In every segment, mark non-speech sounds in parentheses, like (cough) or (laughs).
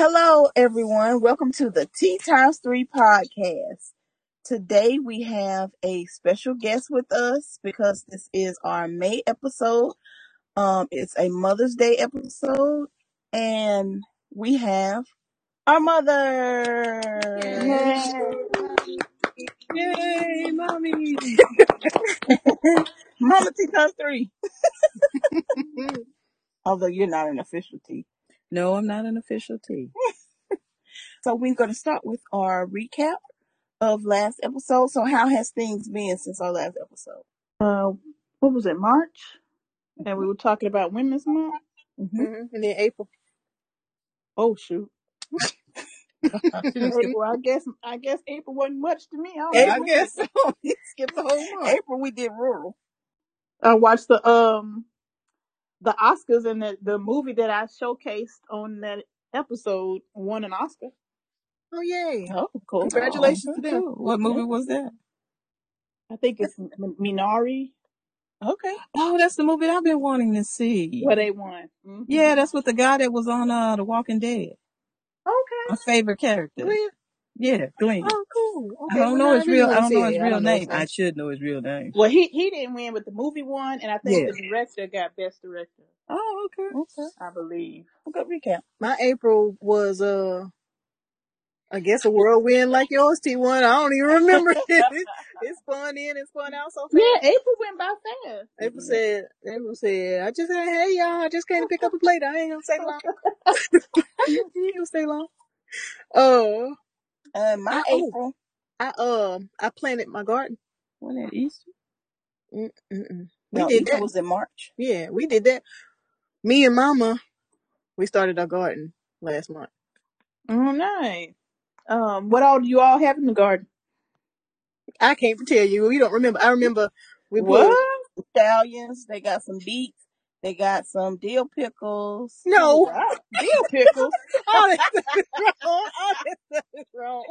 Hello, everyone. Welcome to the Tea Times 3 podcast. Today we have a special guest with us because this is our May episode. Um, it's a Mother's Day episode, and we have our mother. Yay, mommy. (laughs) Mama Tea Times 3. (laughs) Although you're not an official tea. No, I'm not an official tea. (laughs) So we're going to start with our recap of last episode. So how has things been since our last episode? uh, what was it, March? And we were talking about Women's Month. Mm-hmm. hmm And then April. Oh shoot! (laughs) April, April, I guess I guess April wasn't much to me. I, don't I. April. guess (laughs) so. You skipped the whole month. April, we did rural. I watched the um the Oscars and the the movie that I showcased on that episode won an Oscar. Oh, yay. Oh, cool. Congratulations Oh, to them. cool. What movie was that? I think it's M- Minari Okay. Oh, that's the movie I've been wanting to see. where they won. Mhm. Yeah, that's with the guy that was on uh The Walking Dead. Okay. My favorite character. Glenn. Yeah, Glenn. Oh, cool. I Okay. don't well, know now his really real. I wanna don't see know it. his I real don't know his name. name. I should know his real name. Well, he he didn't win, but the movie won, and I think Yeah. the director got best director. Oh, okay. Okay. I believe. Good recap. My April was uh I guess a whirlwind like yours, T one. I don't even remember (laughs) it. It spun in and spun out so fast. Yeah, April went by fast. April said April said, I just said, Hey y'all, I just came to pick up a plate. I ain't gonna stay long. (laughs) you ain't gonna stay long. Oh, Uh, my I, oh, April. I um I planted my garden. When at Easter? Mm, mm-mm. We No, did Easter that. was in March. Yeah, we did that. Me and Mama, we started our garden last month. Oh, nice. Um, what all do you all have in the garden? I can't tell you. We don't remember. I remember we put What? Scallions. They got some beets. They got some dill pickles. no. Wow. Dill pickles. (laughs) All that (laughs) stuff is wrong. All that stuff is wrong.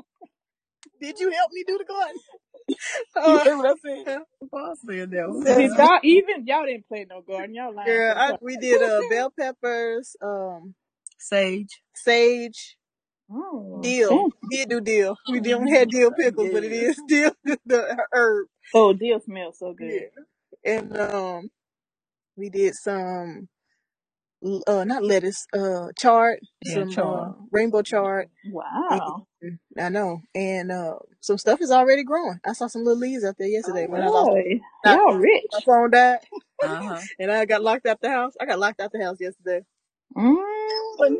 Did you help me do the garden? (laughs) You Uh, hear what I said? Boss said that. Did y'all even? Y'all didn't play no garden. Y'all lying girl, to the I, we did uh, bell peppers, um, Sage. sage, Oh, dill. thank We did do dill. We don't have dill pickles, but it Yeah. is dill, the herb. Oh, dill smells so Yeah. good. And um, we did some, uh, not lettuce, uh, chard, Yeah, some uh, rainbow chard. Wow. And, I know, and uh, some stuff is already growing. I saw some little leaves out there yesterday when I lost. Boy, I, y'all rich. my phone died, Uh-huh. (laughs) and I got locked out the house. I got locked out the house yesterday, Mm.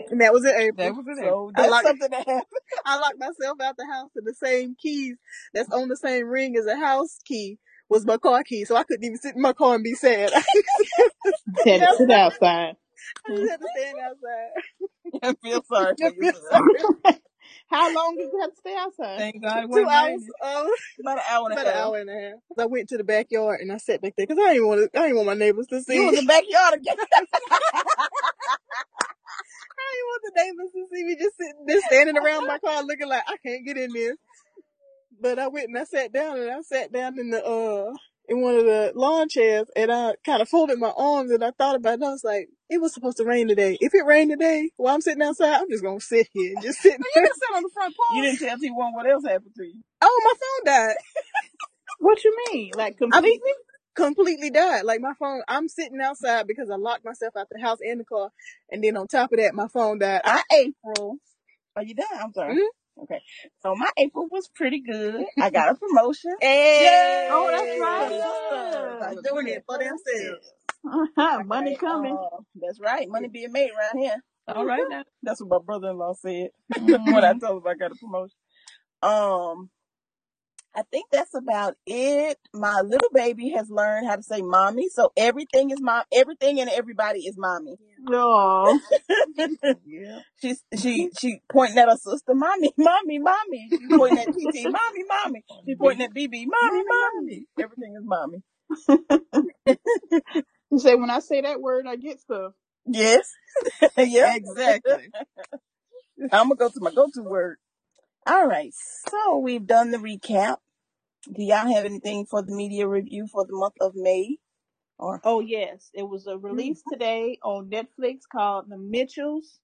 and that was in April. That was it. So I that's locked, something that happened. (laughs) I locked myself out the house, and the same keys that's on the same ring as a house key was my car key, so I couldn't even sit in my car and be sad. (laughs) I Had to sit outside. I just had to stand outside. I feel sorry I for feel sorry. (laughs) How long did you have to stay outside? Thank God it Two wasn't hours, raining. um, About an hour and a about an half. hour and a half. I went to the backyard and I sat back there because I didn't want to. I didn't want my neighbors to You see. was in the backyard again. (laughs) I didn't want the neighbors to see me just sitting there standing around my car looking like I can't get in there. But I went and I sat down and I sat down in the uh in one of the lawn chairs and I kind of folded my arms and I thought about it. And I was like, it was supposed to rain today. If it rained today while I'm sitting outside, I'm just gonna sit here, and just sitting (laughs) You there. can sit on the front porch. You didn't tell T1 what else happened to you. Oh, my phone died. (laughs) What you mean? Like I completely? completely died. Like my phone, I'm sitting outside because I locked myself out of the house and the car, and then on top of that, my phone died. I April. Are you done? I'm sorry. Mhm. Okay. So my April was pretty good. I got a (laughs) promotion. Hey, Oh, that's right. Yeah. Doing it for themselves. Uh-huh. (laughs) Money coming. uh, that's right. Money being made around here. All right now. That's what my brother-in-law said Mhm. (laughs) when I told him I got a promotion. Um, I think that's about it. My little baby has learned how to say mommy, so everything is mom. Everything and everybody is mommy. No. Yeah. (laughs) She's she she pointing at her sister, mommy, mommy, mommy. She's pointing at TT, mommy, mommy. She's pointing at BB, mommy, mommy. Everything is mommy. (laughs) you say when I say that word, I get stuff. Yes, (laughs) yeah. Exactly. I'm gonna go to my go-to word. All right, so we've done the recap. Do y'all have anything for the media review for the month of May? Or Oh yes, it was a release today on Netflix called The Mitchells.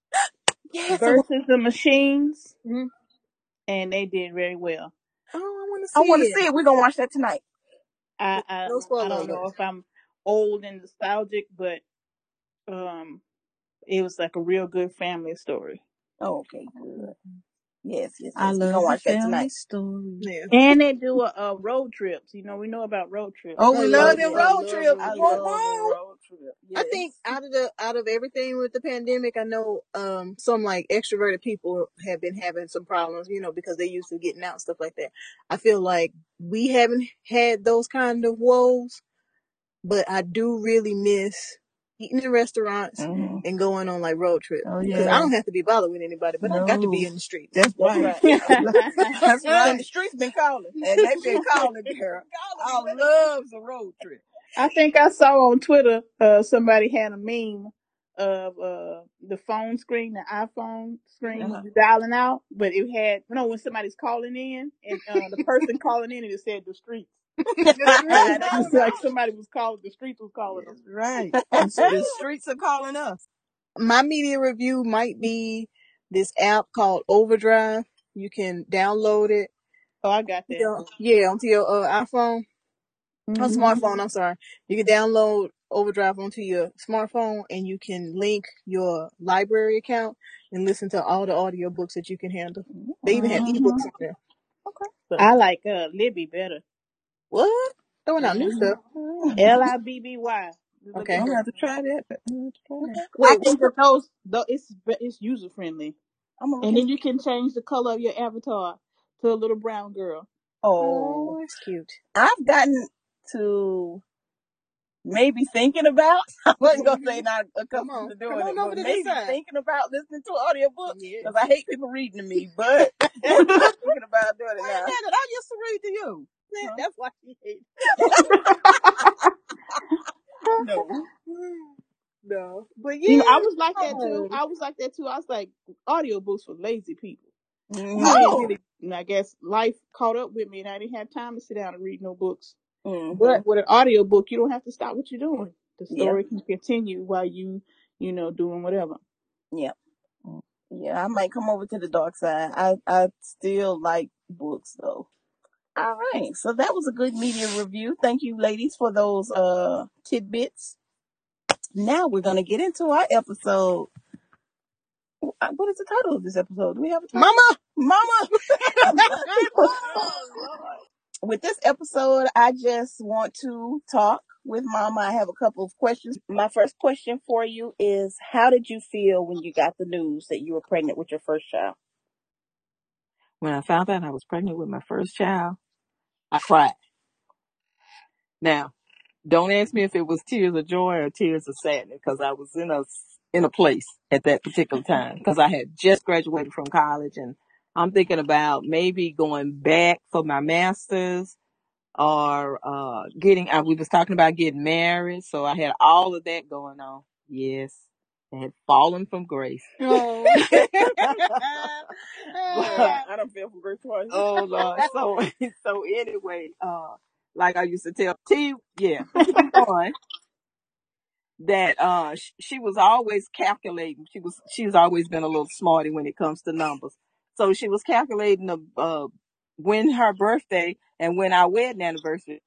(laughs) Yes. versus the machines, Mhm. and they did very well. Oh, I want to see I want to it. see it. We're gonna watch that tonight. I I, No I spoiler don't know alert. if I'm old and nostalgic, but um, it was like a real good family story. Oh, okay, good. Yes, yes, yes. I We're love gonna the watch that family tonight. story. Yeah. And they do a, a road trips. You know, we know about road trips. Oh, I we love love it. them I road love trips. I road love trips. a road trip. I think out of the out of everything with the pandemic, I know um some like extroverted people have been having some problems, you know, because they used to getting out and stuff like that. I feel like we haven't had those kind of woes, but I do really miss eating in restaurants hmm and going on like road trips Oh because I don't have to be bothered with anybody, but I got to be in the streets. That's That's right. right. (laughs) That's (laughs) And right. the streets been calling, and they've been calling, girl. (laughs) I loves a road trip. I think I saw on Twitter uh, somebody had a meme of uh, the phone screen, the iPhone screen, Uh-huh. dialing out, but it had you no when somebody's calling in, and uh, the person calling in, it said the streets. That's It's (laughs) like somebody was calling, the streets was calling them. right. (laughs) The, the streets are calling us. My media review might be this app called Overdrive. You can download it. Oh, I got you that. know, Yeah, onto your uh, iPhone. Mm-hmm. on smartphone. I'm sorry. You can download Overdrive onto your smartphone, and you can link your library account and listen to all the audiobooks that you can handle. They even have Mhm. ebooks on there. okay. So, I like uh, Libby better. What? Throwing out new Mhm. stuff. L I B B Y. Look Okay. I'm gonna that. have to try that. I'm gonna have to try that. I Wait, think that those, though, it's it's user friendly, I'm gonna look and at. then you can change the color of your avatar to a little brown girl. Oh, oh, that's cute. I've gotten to maybe thinking about. (laughs) I wasn't gonna say not Come accustomed on, to come doing it, on over but to this maybe side. thinking about listening to an audiobook Yeah. because I hate people reading to me. But (laughs) I'm (laughs) thinking about doing it Wait a now. minute, I used to read to you. That's why she hates. (laughs) No. No, but You know, I was like that too. I was like that too. I was like, audiobooks for lazy people. I Mhm. didn't Oh. really, and I guess life caught up with me, and I didn't have time to sit down and read no books. Mhm. But with an audiobook, you don't have to stop what you're doing. The Yeah. story can continue while you, you know, doing whatever. Yeah. Yeah. I might come over to the dark side. I I still like books though. All right. So that was a good media review. Thank you, ladies, for those uh tidbits. Now we're gonna get into our episode. Uh, What is the title of this episode? Do we have a title? Mama. Mama. (laughs) (laughs) With this episode, I just want to talk with Mama. I have a couple of questions. My first question for you is How did you feel when you got the news that you were pregnant with your first child? When I found out I was pregnant with my first child, I cried. Now, don't ask me if it was tears of joy or tears of sadness because I was in a in a place at that particular time because I had just graduated from college and I'm thinking about maybe going back for my master's or uh getting uh, we was talking about getting married so I had all of that going on. Yes, Had fallen from grace. (laughs) Oh. (laughs) I don't feel for great twice. oh Lord. So (laughs) so anyway, uh like I used to tell T yeah, one that uh sh- she was always calculating. She was she's always been a little smarty when it comes to numbers. So she was calculating the uh when her birthday and when our wedding anniversary.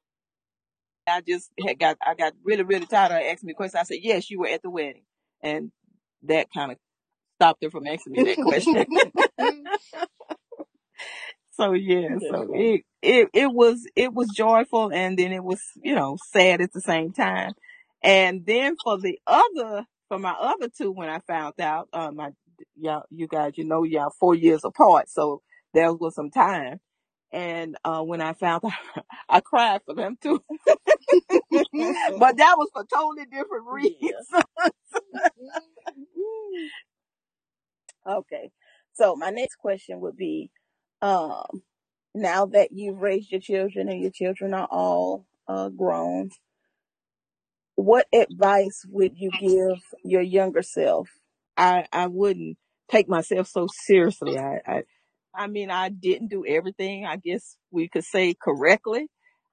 I just had got I got really really tired of her asking me questions. I said yes, you were at the wedding, and that kind of stopped her from asking me that question. (laughs) So yeah, so it it it was it was joyful and then it was you know sad at the same time. And then for the other for my other two, when I found out, uh, my y'all you guys you know y'all four years apart, so there was some time. And uh, when I found out, (laughs) I cried for them too, (laughs) but that was for totally different reasons. (laughs) Okay. So my next question would be, um, now that you've raised your children and your children are all uh, grown, what advice would you give your younger self? I I wouldn't take myself so seriously. I I I mean I didn't do everything I guess we could say correctly.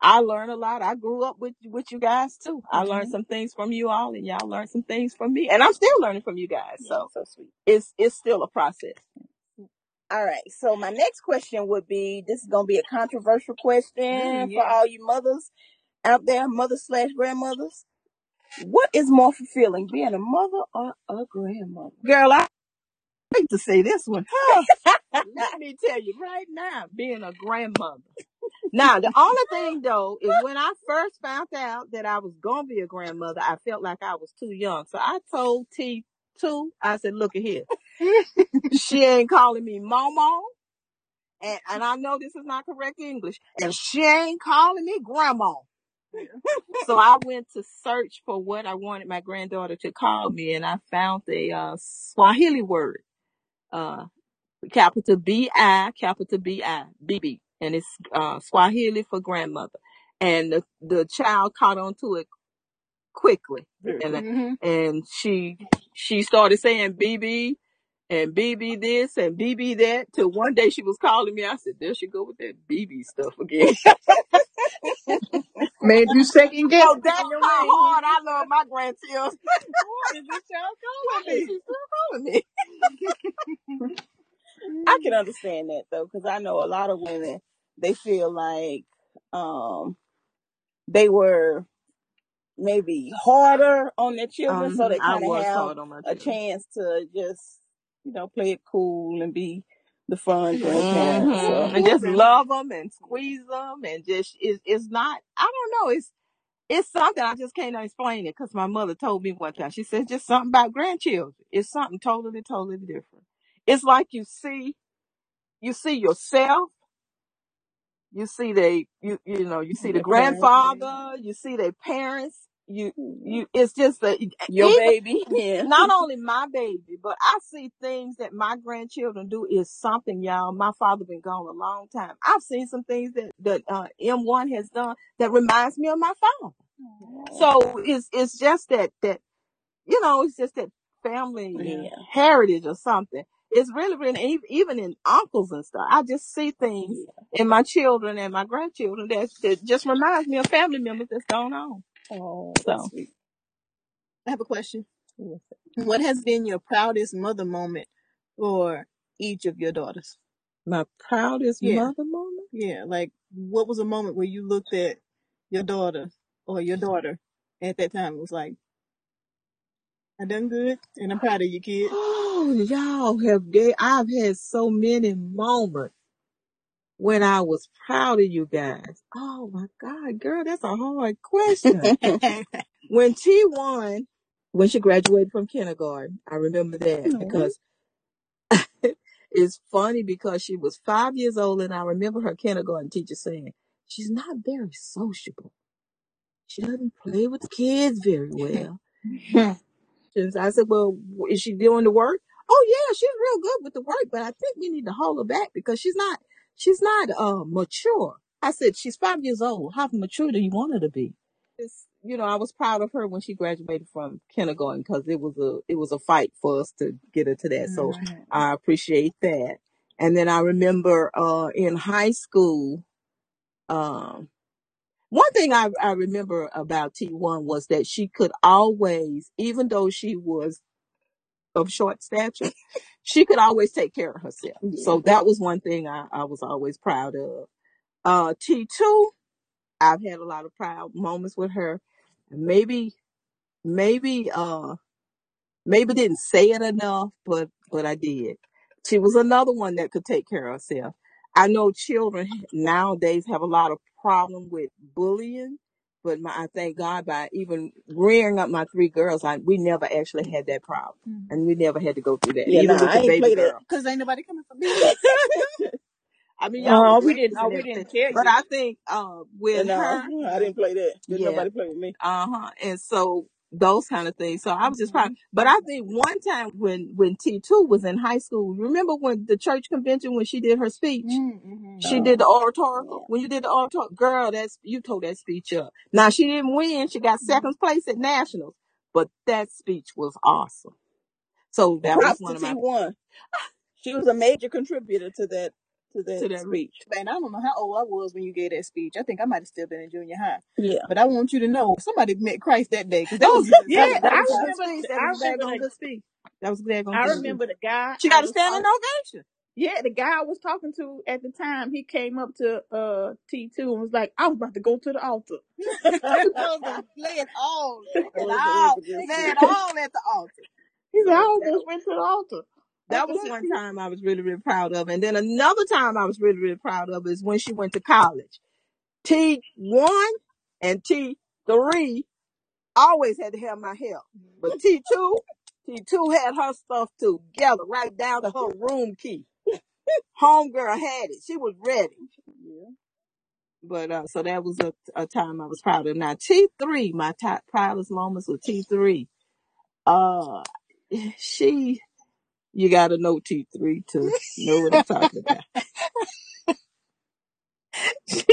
I learned a lot. I grew up with with you guys too. I learned Mhm. some things from you all, and y'all learned some things from me, and I'm still learning from you guys. So so sweet. it's it's still a process. All right. So my next question would be: This is gonna be a controversial question Mm, for yeah. all you mothers out there, mothers slash grandmothers. What is more fulfilling, being a mother or a grandmother? Girl, I hate to say this one. (laughs) Let me tell you right now, being a grandmother. Now, the only thing though is when I first found out that I was gonna be a grandmother, I felt like I was too young. So I told T two, I said, look at here. she ain't calling me Momo. And and I know this is not correct English. And she ain't calling me grandma. so I went to search for what I wanted my granddaughter to call me and I found a uh, Swahili word. Uh capital B I, capital B I, BB. And it's uh Swahili for grandmother. And the, the child caught on to it quickly. And quick. Mhm. and she she started saying BB and BB this and BB that till one day she was calling me. I said, there she go with that BB stuff again. (laughs) Made you second (laughs) guess so that's how hard I love my grandchildren. (laughs) What is this child Why calling me? she still calling me? I can understand that though, because I know a lot of women. They feel like um they were maybe harder on their children, so Um, they I kind of was have hard on my a children. chance to just you know play it cool and be the fun grandparent. hmm So And just love them and squeeze them and just it's it's not. I don't know. It's it's something I just can't explain it because my mother told me one time. She said just something about grandchildren. It's something totally totally different. It's like you see you see yourself. You see they you you know you see the your parents, grandfather. You see their parents. You you it's just a your even baby, (laughs) yeah. not only my baby, but I see things that my grandchildren do is something, y'all. My father been gone a long time. I've seen some things that that uh, M1 has done that reminds me of my father. So it's it's just that that you know it's just that family Yeah. heritage or something. It's really really ev- even in uncles and stuff. I just see things in my children and my grandchildren that that just reminds me of family members that's going on. Oh, So sweet. I have a question. What has been your proudest mother moment for each of your daughters? my proudest Yeah. mother moment. Yeah, like what was a moment where you looked at your daughter or your daughter at that time and was like, I done good and I'm proud of you, kid. Oh, y'all have gay. I've had so many moments when I was proud of you guys. Oh my God, girl, that's a hard question. (laughs) when T1, when she graduated from kindergarten, I remember that because (laughs) it's funny because she was five years old and I remember her kindergarten teacher saying, she's not very sociable. She doesn't play with the kids very well. (laughs) And I said, well, is she doing the work? Oh yeah, she's real good with the work, but I think we need to hold her back because she's not, she's not, uh, mature. I said, she's five years old. How mature do you want her to be? It's, you know, I was proud of her when she graduated from kindergarten because it was a, it was a fight for us to get her to that. So I appreciate that. And then I remember, uh, in high school, um, one thing I, I remember about T1 was that she could always, even though she was of short stature, she could always take care of herself. So that was one thing I, I was always proud of. Uh, T2, I've had a lot of proud moments with her. Maybe, maybe, uh, maybe didn't say it enough, but, but I did. She was another one that could take care of herself. I know children nowadays have a lot of problem with bullying, but my, I thank God by even rearing up my three girls, I, we never actually had that problem. And we never had to go through that, Yeah, even nah, with I the ain't baby play that. girl. Cause ain't nobody coming for me. (laughs) I mean, y'all was Oh, we didn't. Oh, and we everything, didn't tell but you. I think uh with And uh, her, I didn't play that. Didn't yeah, nobody play with me. uh huh, and so those kind of things. So I was just proud. But I think one time when when T two was in high school, remember when the church convention when she did her speech, Mm-hmm. she did the Oh, oratorical. yeah. When you did the oratorical, girl, that's you told that speech up. Now she didn't win; she got second place at nationals, but that speech was awesome. So that was Props one to of my T one. (laughs) She was a major contributor to that to that, To that speech. And I don't know how old I was when you gave that speech. I think I might have still been in junior high. Yeah. But I want you to know somebody met Christ that day because that Oh, was (laughs) yeah, that, that I was remember- That was a remember the- speech. That was I remember the guy. She got a standing ovation. Yeah, the guy I was talking to at the time, he came up to uh T two and was like, "I was about to go to the altar." (laughs) (laughs) I was gonna lay it all. All, that was a lay it all at the altar. He said, "I almost went to the altar." That was one time I was really, really proud of. And then another time I was really, really proud of is when she went to college. T1 and T3 always had to have my help. But T2, T2 had her stuff together, right down to her room key. Homegirl had it. She was ready. But uh, so that was a, a time I was proud of. Now T3, my top proudest moments with T3. Uh, she, you got to know T3 to know what I'm talking about. (laughs)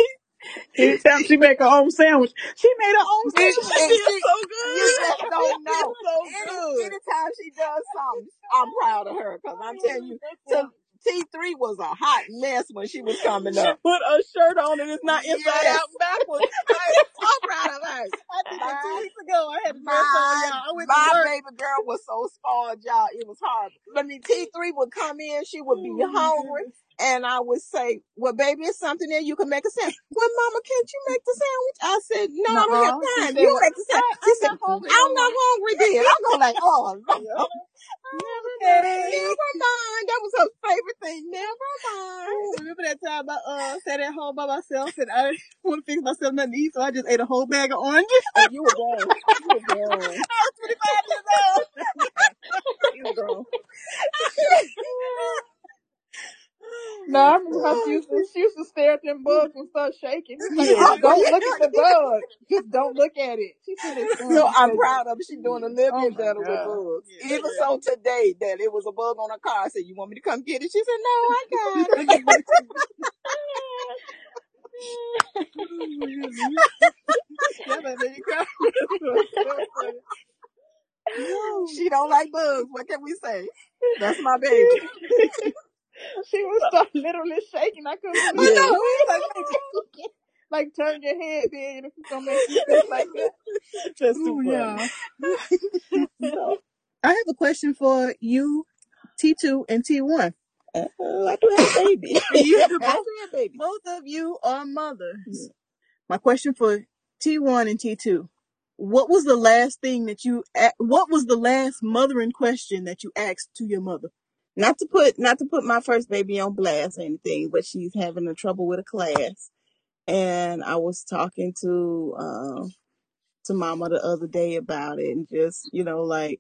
(laughs) Anytime she make her own sandwich, she made her own And sandwich. she- It's so good. You just don't (laughs) know. so Any, good. anytime she does something, I'm proud of her because I'm telling you, to, T3 was a hot mess when she was coming up. Put a shirt on and it's not inside Yes. out backwards. (laughs) I'm so proud of her. I did that two weeks ago. I had a dress on, My, y'all. I went my baby girl was so spoiled, y'all. It was hard. I mean, T3 would come in, she would be Oh, hungry, and I would say, Well, baby, it's something there you can make a sandwich. Well, Mama, can't you make the sandwich? I said, No, I don't have time. said, You make the sandwich. She I'm said, not hungry I'm no not hungry then. I'm going like, Oh, (laughs) Yeah. never mind. Never mind. That was her favorite thing. Never mind. Remember that time I uh sat at home by myself and I didn't want to fix myself nothing to eat, so I just ate a whole bag of oranges. Oh, (laughs) you were grown. You were grown. (laughs) I was 25 years old. You were grown. No, I remember how she used to, she used to stare at them bugs and start shaking. It's like, Yeah. don't look at the bug. Just don't look at it. She said it's fun. So I'm proud of her. She's doing a oh little Oh bit my better with God. bugs. Yeah. Even so today that it was a bug on her car. I said, You want me to come get it? She said, No, I (laughs) got it. yeah, (laughs) that made me cry. (laughs) So funny. she don't like bugs. What can we say? That's my baby. She would start literally shaking. I couldn't believe know. it. Like, like turn your head then if it's gonna make you feel like that. Too Ooh, yeah. (laughs) So, I have a question for you, T2 and T1. Uh, I do have a baby. (laughs) You both, baby. both of you are mothers. My question for T1 and T2. What was the last thing that you, what was the last mothering question that you asked to your mother? Not to put not to put my first baby on blast or anything, but she's having a trouble with a class. And I was talking to um to mama the other day about it and just, you know, like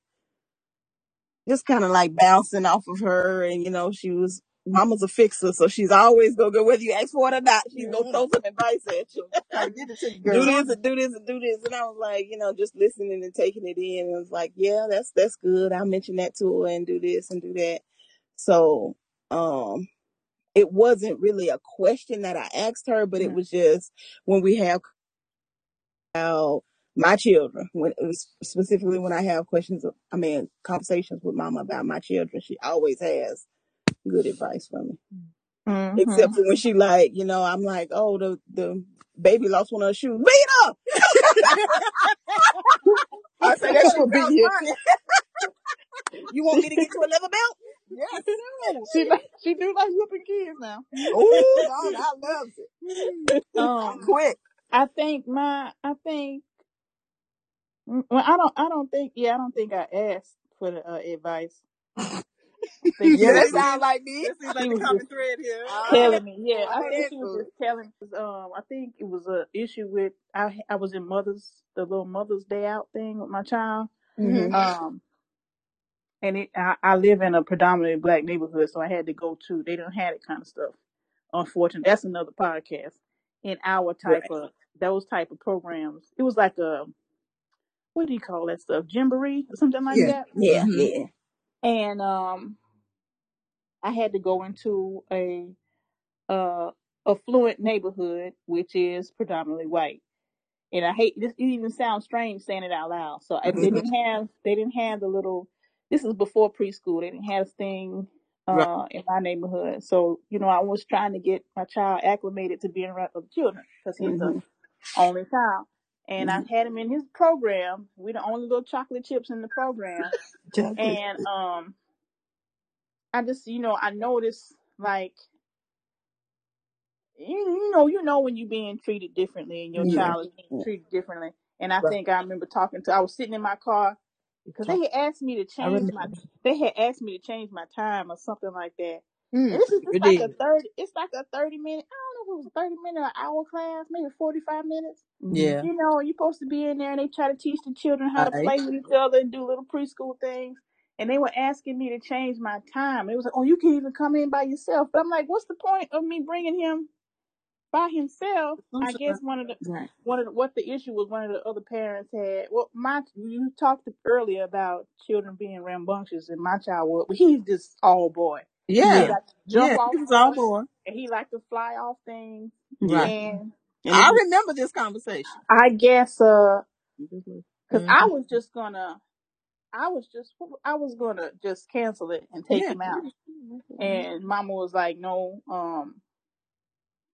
just kind of like bouncing off of her and you know, she was mama's a fixer, so she's always gonna go whether you ask for it or not, she's gonna throw some advice at you. (laughs) I did it to you, do this and do this and do this. And I was like, you know, just listening and taking it in. And I was like, yeah, that's that's good. I'll mention that to her and do this and do that. So um it wasn't really a question that I asked her, but it was just when we have about my children, when it was specifically when I have questions, I mean, conversations with mama about my children, she always has good advice for me. Mm-hmm. Except for when she like, you know, I'm like, oh, the the baby lost one of her shoes. Beat up. (laughs) I say that shit Beat sounds you. funny. you want me to get you a leather belt? Yes, She like she do like whooping kids now. Ooh, God, I loves it. I'm Um, quick. I think my I think mm, well I don't I don't think yeah I don't think I asked for the uh, advice. (laughs) I think Yeah, she that was just sound like me. That seems like she the was common just thread here. Telling me. Yeah, Go I think ahead, she was just telling. Um, I think it was a issue with I I was in Mother's the little Mother's Day out thing with my child. Mm-hmm. Um, and it I, I live in a predominantly black neighborhood, so I had to go to. They don't have that kind of stuff. Unfortunately, that's another podcast. In our type Right. of those type of programs, it was like a what do you call that stuff? Jamboree or something like Yeah. that. Yeah, Mhm. yeah. And um, I had to go into a uh affluent neighborhood, which is predominantly white. And I hate this. It even sounds strange saying it out loud. So I, they didn't have they didn't have the little. This is before preschool. They didn't have this thing Right. uh, in my neighborhood. So, you know, I was trying to get my child acclimated to being around other children because he's the Mhm. Only child. And Mhm. I've had him in his program. We're the only little chocolate chips in the program. (laughs) And um, I just, you know, I noticed like, you, you know, you know when you're being treated differently and your Yeah. child is being treated differently. And I Right. think I remember talking to, I was sitting in my car because they had asked me to I change my, they had asked me to change my time or something like that. Mm. And this is You just like a did. thirty. It's like a thirty minute. I don't know if it was thirty minute or hour class, maybe forty five minutes. Mm-hmm. Yeah. You know, you're supposed to be in there, and they try to teach the children how to Right. play with each other and do little preschool things. And they were asking me to change my time. It was like, oh, you can even come in by yourself. But I'm like, what's the point of me bringing him by himself? I uh, guess one of the Right. one of the, what the issue was one of the other parents had. Well, my you talked earlier about children being rambunctious, and my child was. He's just all boy. He Yeah. like to jump Yeah. off He was all stuff, boy. And he like to fly off things. Right. And I remember this conversation. I guess uh, cause I Mhm. was just gonna, I was just, I was gonna just cancel it and take Yeah. him out. And Mama was like, no, um,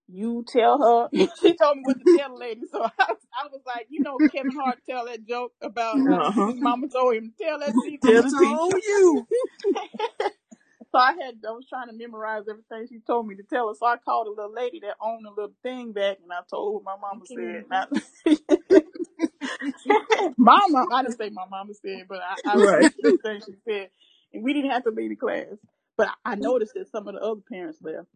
you tell her. (laughs) (laughs) she told me what to tell the lady. So (laughs) I was, I was like, you know, Kevin Hart tell that joke about Uh-huh. his mama told him tell that teacher. Tell the you. So I had I was trying to memorize everything she told me to tell her. So I called a little lady that owned a little thing back and I told her what my mama said. And I- (laughs) mama, I didn't say my mama said, but I, I Right. repeated everything she said. And we didn't have to leave the class. But I I noticed that some of the other parents left.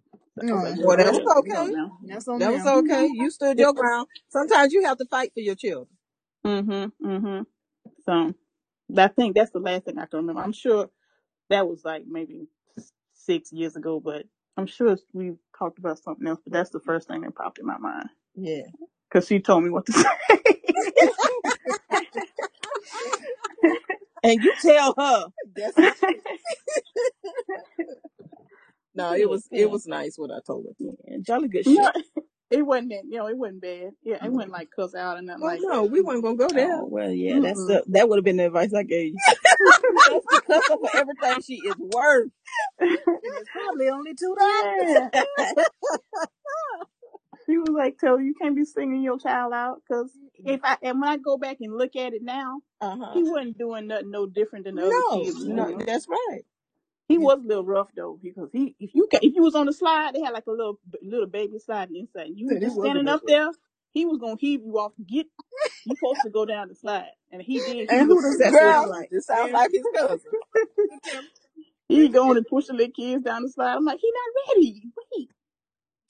So I like, Oh, Well, that was okay. that's on That was them. okay. You stood your ground. Sometimes you have to fight for your children. Mm-hmm. Mm-hmm. So I think that's the last thing I can remember. I'm sure that was like maybe six years ago, but I'm sure we talked about something else. But that's the first thing that popped in my mind Yeah. because she told me what to (laughs) say. And you tell her. That's. (laughs) No, it was it was nice what I told her. Yeah, jolly good shit. No, it wasn't that. You know, it wasn't bad. Yeah, it wasn't like cuss out and nothing Oh like no, that. we weren't gonna go there. Oh well, yeah, that's Mm-mm. the that would have been the advice I gave you. (laughs) That's because of everything she is worth. (laughs) And it's probably only two Yeah. dollars. (laughs) She was like, "Tell you can't be singing your child out because if I and when I go back and look at it now, Uh huh. he wasn't doing nothing no different than the other No, kids. no, doing. that's right. He was a little rough though because he if you ca- if you was on the slide, they had like a little little baby slide inside. You Yeah, was he just was a standing bit up there. He was gonna heave you off. Get you supposed to go down the slide, and he did. He And who was does (laughs) that Girl, sound like? it sounds like his cousin. (laughs) he going and pushing the kids down the slide. I'm like, he not ready. Wait.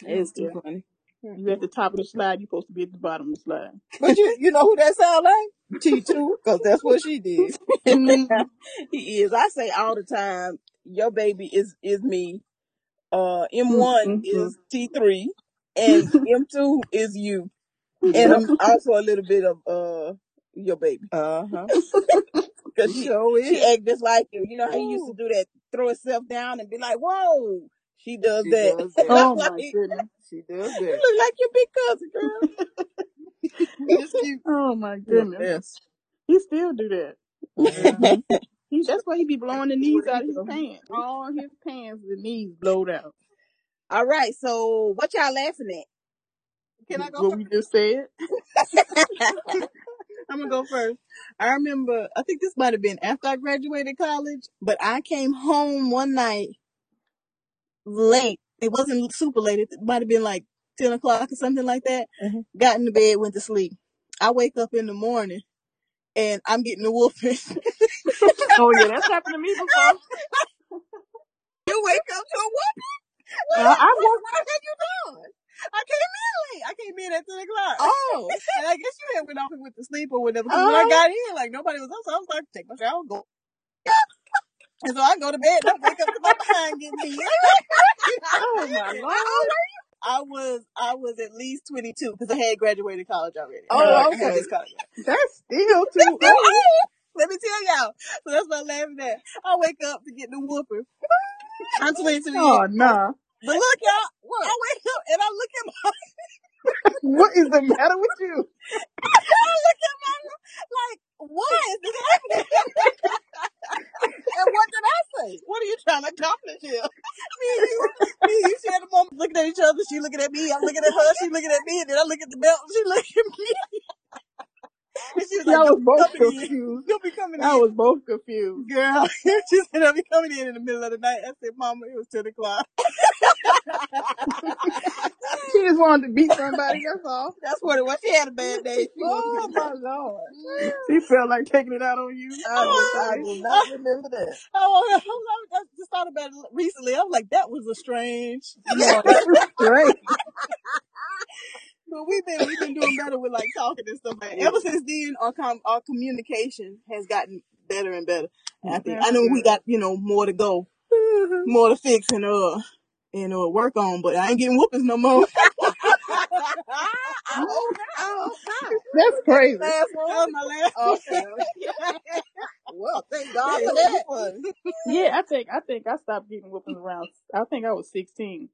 It's too Yeah. funny. Hmm. You at the top of the slide. You supposed to be at the bottom of the slide. But you you know who that sound like? T two, because that's what she did. (laughs) He is. I say all the time, your baby is is me. Uh, M one Mhm. is T three, and (laughs) M two is you, and I'm (laughs) also a little bit of uh your baby. (laughs) Uh huh. Cause she Sure she is. act just like you. You know how you used to do that, throw herself down and be like, "Whoa!" She does She that. does that. Oh like, my you goodness. She does that. You look like your big cousin, girl. It's cute. Oh my The goodness. best. He still do that. Mhm. He, that's why he be blowing the knees out of his pants. All his pants, the knees blowed out. All right, so what y'all laughing at? Can I go What first? we just said. (laughs) I'm gonna go first. I remember, I think this might have been after I graduated college, but I came home one night late. It wasn't super late. It might have been like 10 o'clock or something like that. Mhm. Got in the bed, went to sleep. I wake up in the morning and I'm getting a whooping. (laughs) Oh yeah, that's happened to me before. (laughs) you wake up to a whooping? What, Uh, I what, woke. what have you done? I came in late. I came in at 10 o'clock. Oh. (laughs) And I guess you had went off and went to sleep or whatever. 'cause when I Uh-huh. got in, like nobody was up, so I was like, take my shower, go. (laughs) And so I go to bed and I wake up to my behind getting beat. Oh my How lord. old were you? I was I was at least twenty two because I had graduated college already. Oh, I had, I had okay. college. That's still too old. Let me tell y'all. So that's what I'm laughing at. I wake up to get the whooping. I'm (laughs) 22 years Oh no. But look, y'all. What? I wake up and I look at my (laughs) What is the matter with you? (laughs) I look at my like, why is this happening? And what did I say? What are you trying to accomplish here? me and you, me and you she at the moment looking at each other. She looking at me. I'm looking at her. She looking at me. And then I look at the belt. She looking at me. (laughs) was like, Y'all was be both coming in. confused. Don't be coming I was both confused. girl." (laughs) she said, I'll be coming in in the middle of the night." I said, "Mama, it was ten o'clock." (laughs) She just wanted to beat somebody, that's all. That's what it was. She had a bad day. She Oh my lord. She felt like taking it out on you. I do, I do not remember that. Oh, I, I, I just thought about it recently. I was like, that was a strange. No, that was great. But we've been we've been doing better with like talking and stuff. Like, ever since then, our com- our communication has gotten better and better. And I think I know we got you know more to go, more to fix and uh and uh work on. But I ain't getting whoopings no more. (laughs) That's crazy. Last one. That was my last Okay. Well, thank God for that. (laughs) Fun. Yeah, I think I think I stopped getting whoopings around. I think I was sixteen.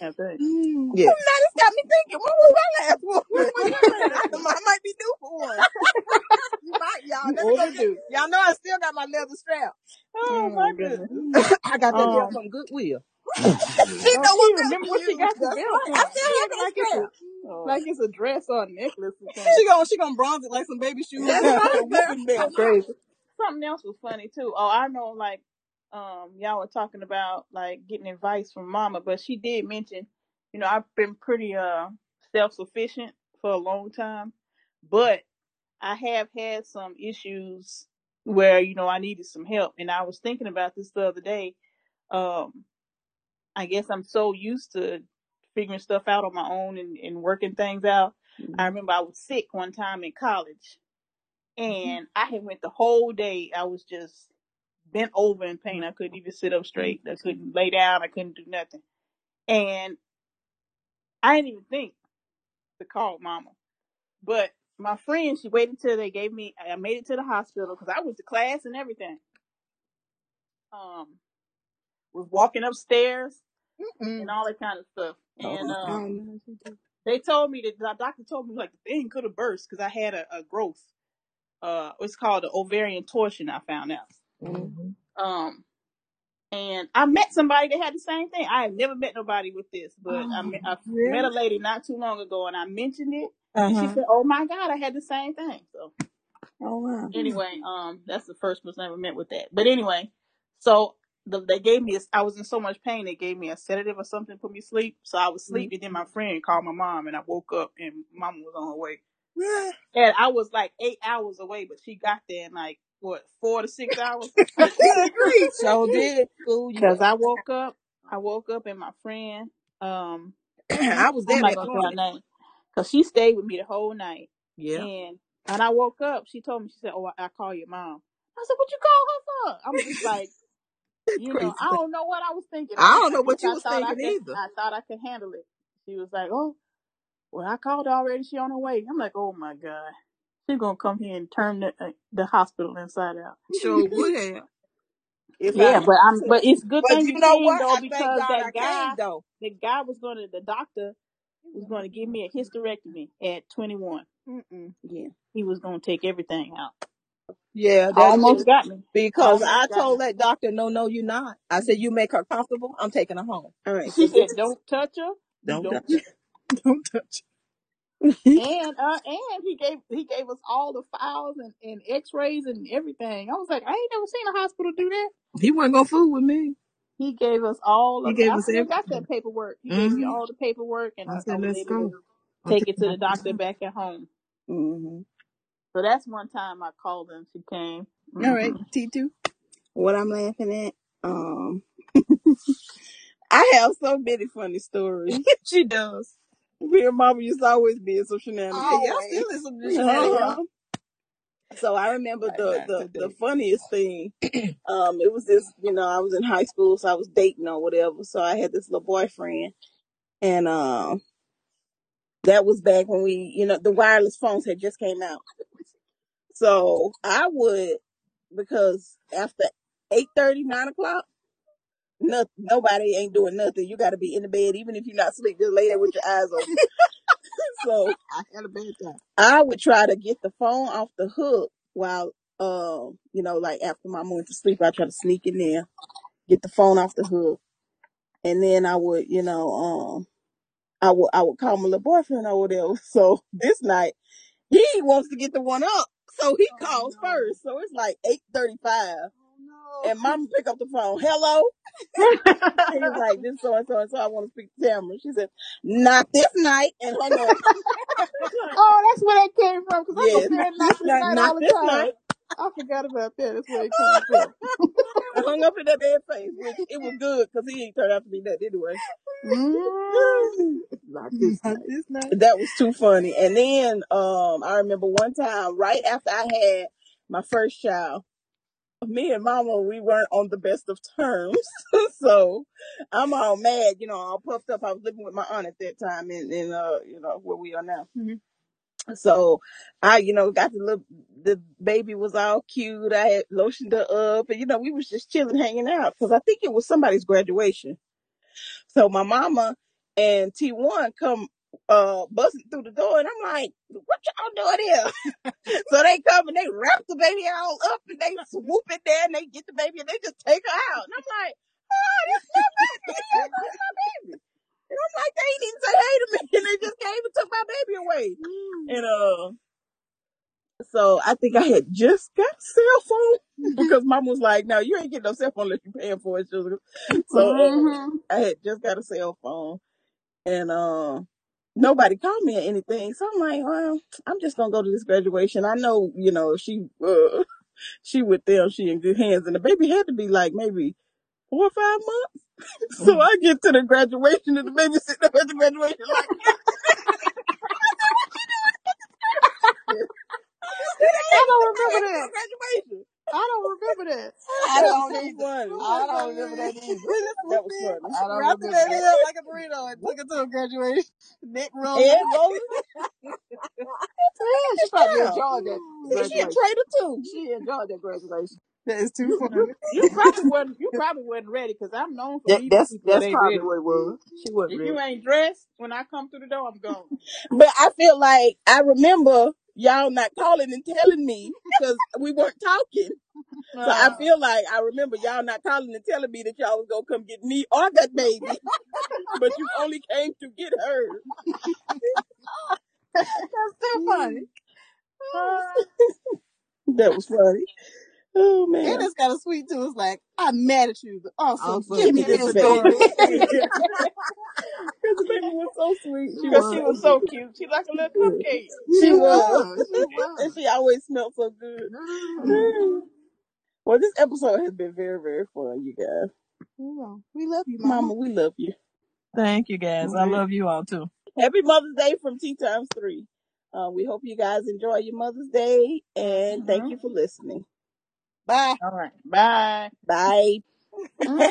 I think. Yeah. Now this got me thinking. When was my last one? When was your last one? (laughs) I might be due for one. you might, y'all. You Let me go older get, dude. y'all know I still got my leather strap. Oh Oh my my goodness. goodness. (laughs) I got that Um, from Goodwill. Oh, she know she what remember what she got the That's right. I still have acting like it's a like it's a dress or a necklace or something. She gonna she gonna bronze it like some baby (laughs) shoes. That's and right, a whooping That's belt. crazy. Something else was funny too. Oh, I know like um y'all were talking about like getting advice from mama, but she did mention, you know, I've been pretty uh self sufficient for a long time. But I have had some issues where, you know, I needed some help. And I was thinking about this the other day. I guess I'm so used to figuring stuff out on my own and, and working things out. Mm-hmm. I remember I was sick one time in college mm-hmm. and I had went the whole day. I was just bent over in pain. I couldn't even sit up straight. I mm-hmm. couldn't lay down. I couldn't do nothing. And I didn't even think to call mama. But my friend, she waited till they gave me. I made it to the hospital because I went to class and everything. Um, was walking upstairs Mm. and all that kind of stuff. And Oh, um, um, they told me that the doctor told me like the thing could have burst because I had a, a growth. Uh, it's called an ovarian torsion. I found out. mm. Um, and I met somebody that had the same thing. I have never met nobody with this, but I, Oh, met, I met a lady not too long ago, and I mentioned it, and she Uh-huh. said, "Oh my God, I had the same thing." So Oh wow. anyway, um, that's the first person I ever met with that. But anyway, so the, they gave me, a, I was in so much pain, they gave me a sedative or something to put me to sleep. So I was Mm. sleeping. Then my friend called my mom, and I woke up, and mama was on her way. Yeah. And I was like eight hours away, but she got there in like what four to six hours. (laughs) (laughs) So did. Because I woke up, I woke up, and my friend, um, (clears throat) (clears throat) I was I'm there not that gonna say her morning. name, because she stayed with me the whole night. Yeah. And when I woke up, she told me, she said, "Oh, I, I call your mom." I said, "What you call her for?" I'm just like, you Crazy know, I don't know what I was thinking. I I, don't know what you I was thought I thinking could, either. I thought I could handle it. She was like, "Oh, well, I called her already. She on her way." I'm like, "Oh my god." She's gonna come here and turn the uh, the hospital inside out. Sure would have. If Yeah, but I'm. But it's good But thing you you know came what? though, I because God I that guy, came though. the guy was gonna, the doctor was gonna give me a hysterectomy at 21. Mm-mm. Yeah, he was gonna take everything out. Yeah, that's Almost just got me. because I Almost got me. told that doctor, no, no, you're not. I said, you make her comfortable. I'm taking her home. All right. (laughs) She So this said, "Don't touch her. You don't don't touch. touch." her." (laughs) Don't touch. And uh, and he gave he gave us all the files and, and X-rays and everything. I was like, I ain't never seen a hospital do that. He wasn't gonna fool with me. He gave us all He of. gave I us still got everything. that paperwork. He gave me Mm-hmm. all the paperwork, and I I, I said, was let's able to go. I'm take it to her the doctor (laughs) back at home. Mm-hmm. So that's one time I called and she came. All right, hmm T two. What I'm laughing at? Um, (laughs) I have so many funny stories. (laughs) she does. Me and Mama used to always be in some shenanigans. Y'all still in some (laughs) shenanigans. Uh-huh. So I remember the the the today. funniest thing. (clears throat) Um, it was this. You know, I was in high school, so I was dating or whatever. So I had this little boyfriend, and um, that was back when we, you know, the wireless phones had just came out. So I would because after eight thirty, nine o'clock. No, nobody ain't doing nothing. You got to be in the bed, even if you're not asleep. Just lay there with your eyes open. (laughs) so I had a bad time. I would try to get the phone off the hook while um, you know, like after mama went to sleep, I try to sneak in there, get the phone off the hook, and then I would, you know, um, I would I would call my little boyfriend over there. (laughs) So this night he wants to get the one up, so he oh, calls first. So it's like eight thirty five, oh, and mama pick up the phone. Hello, (laughs) he's like this so and so and so. I want to speak to Tamara. She said, not this night, and hung (laughs) up. (laughs) Oh, that's where that came from. Cause Yes, I'm saying not not this this night, night not all the this time. night. I forgot about that. That's where it came from. I (laughs) hung up in that bed face, which it was good because he ain't turned out to be that anyway. Mm. Not this Not night. this night. That was too funny. And then um I remember one time right after I had my first child, me and mama we weren't on the best of terms. (laughs) so I'm all mad, you know, all puffed up. I was living with my aunt at that time in, in uh, you know, where we are now. Mhm. So I, you know, got the little the baby was all cute. I had lotioned her up and you know, we was just chilling, hanging out. Cause I think it was somebody's graduation. So my mama and T1 come uh busting through the door and I'm like, what y'all doing here? (laughs) so they come and they wrap the baby all up and they swoop it there and they get the baby and they just take her out. And I'm like, oh, that's my (laughs) baby. That's my baby. And I'm like, they didn't say hey to me and they just came and took my baby away. And uh so I think I had just got a cell phone (laughs) because mom was like, no, you ain't getting no cell phone unless you're paying for it. sugar." So uh, Mhm. I had just got a cell phone and uh, nobody called me or anything. So I'm like, well, I'm just gonna go to this graduation. I know, you know, she uh, (laughs) she with them, she in good hands, and the baby had to be like maybe four or five months. (laughs) So I get to the graduation and the baby sitting up at the graduation like, I don't remember that. graduation. I don't remember that. I don't either. funny. I don't remember that either. That was funny. I don't Wrapped remember that that. up like a burrito and took it to a graduation. Neck rolling. Head rolling. Yeah, she probably enjoyed that She a traitor too. She enjoyed that graduation. That is too funny. You probably wasn't. You probably wasn't ready because I'm known for That, that's people that's they probably ready. what it was. She wasn't If ready. you ain't dressed when I come through the door, I'm gone. But I feel like I remember y'all not calling and telling me because we weren't talking. (laughs) So I feel like I remember y'all not calling and telling me that y'all was gonna come get me or that baby, (laughs) but you only came to get her. (laughs) That's still funny. That was funny. Oh And man, it's kind of sweet too. It's like, I'm mad at you. but Also, Also, give me give me this this baby. baby. (laughs) Because the baby was so sweet. She Because was she so was so cute. She like a little cupcake. She She was, was. She (laughs) and was. she always smelled so good. (sighs) Well, this episode has been very, very fun, you guys. we love you, Mama. Mama, we love you. Thank you, guys. I love you all too. Happy Mother's Day from Tea Times 3. Uh, we hope you guys enjoy your Mother's Day and thank Mhm. you for listening. Bye. All right. Bye. Bye. Mhm.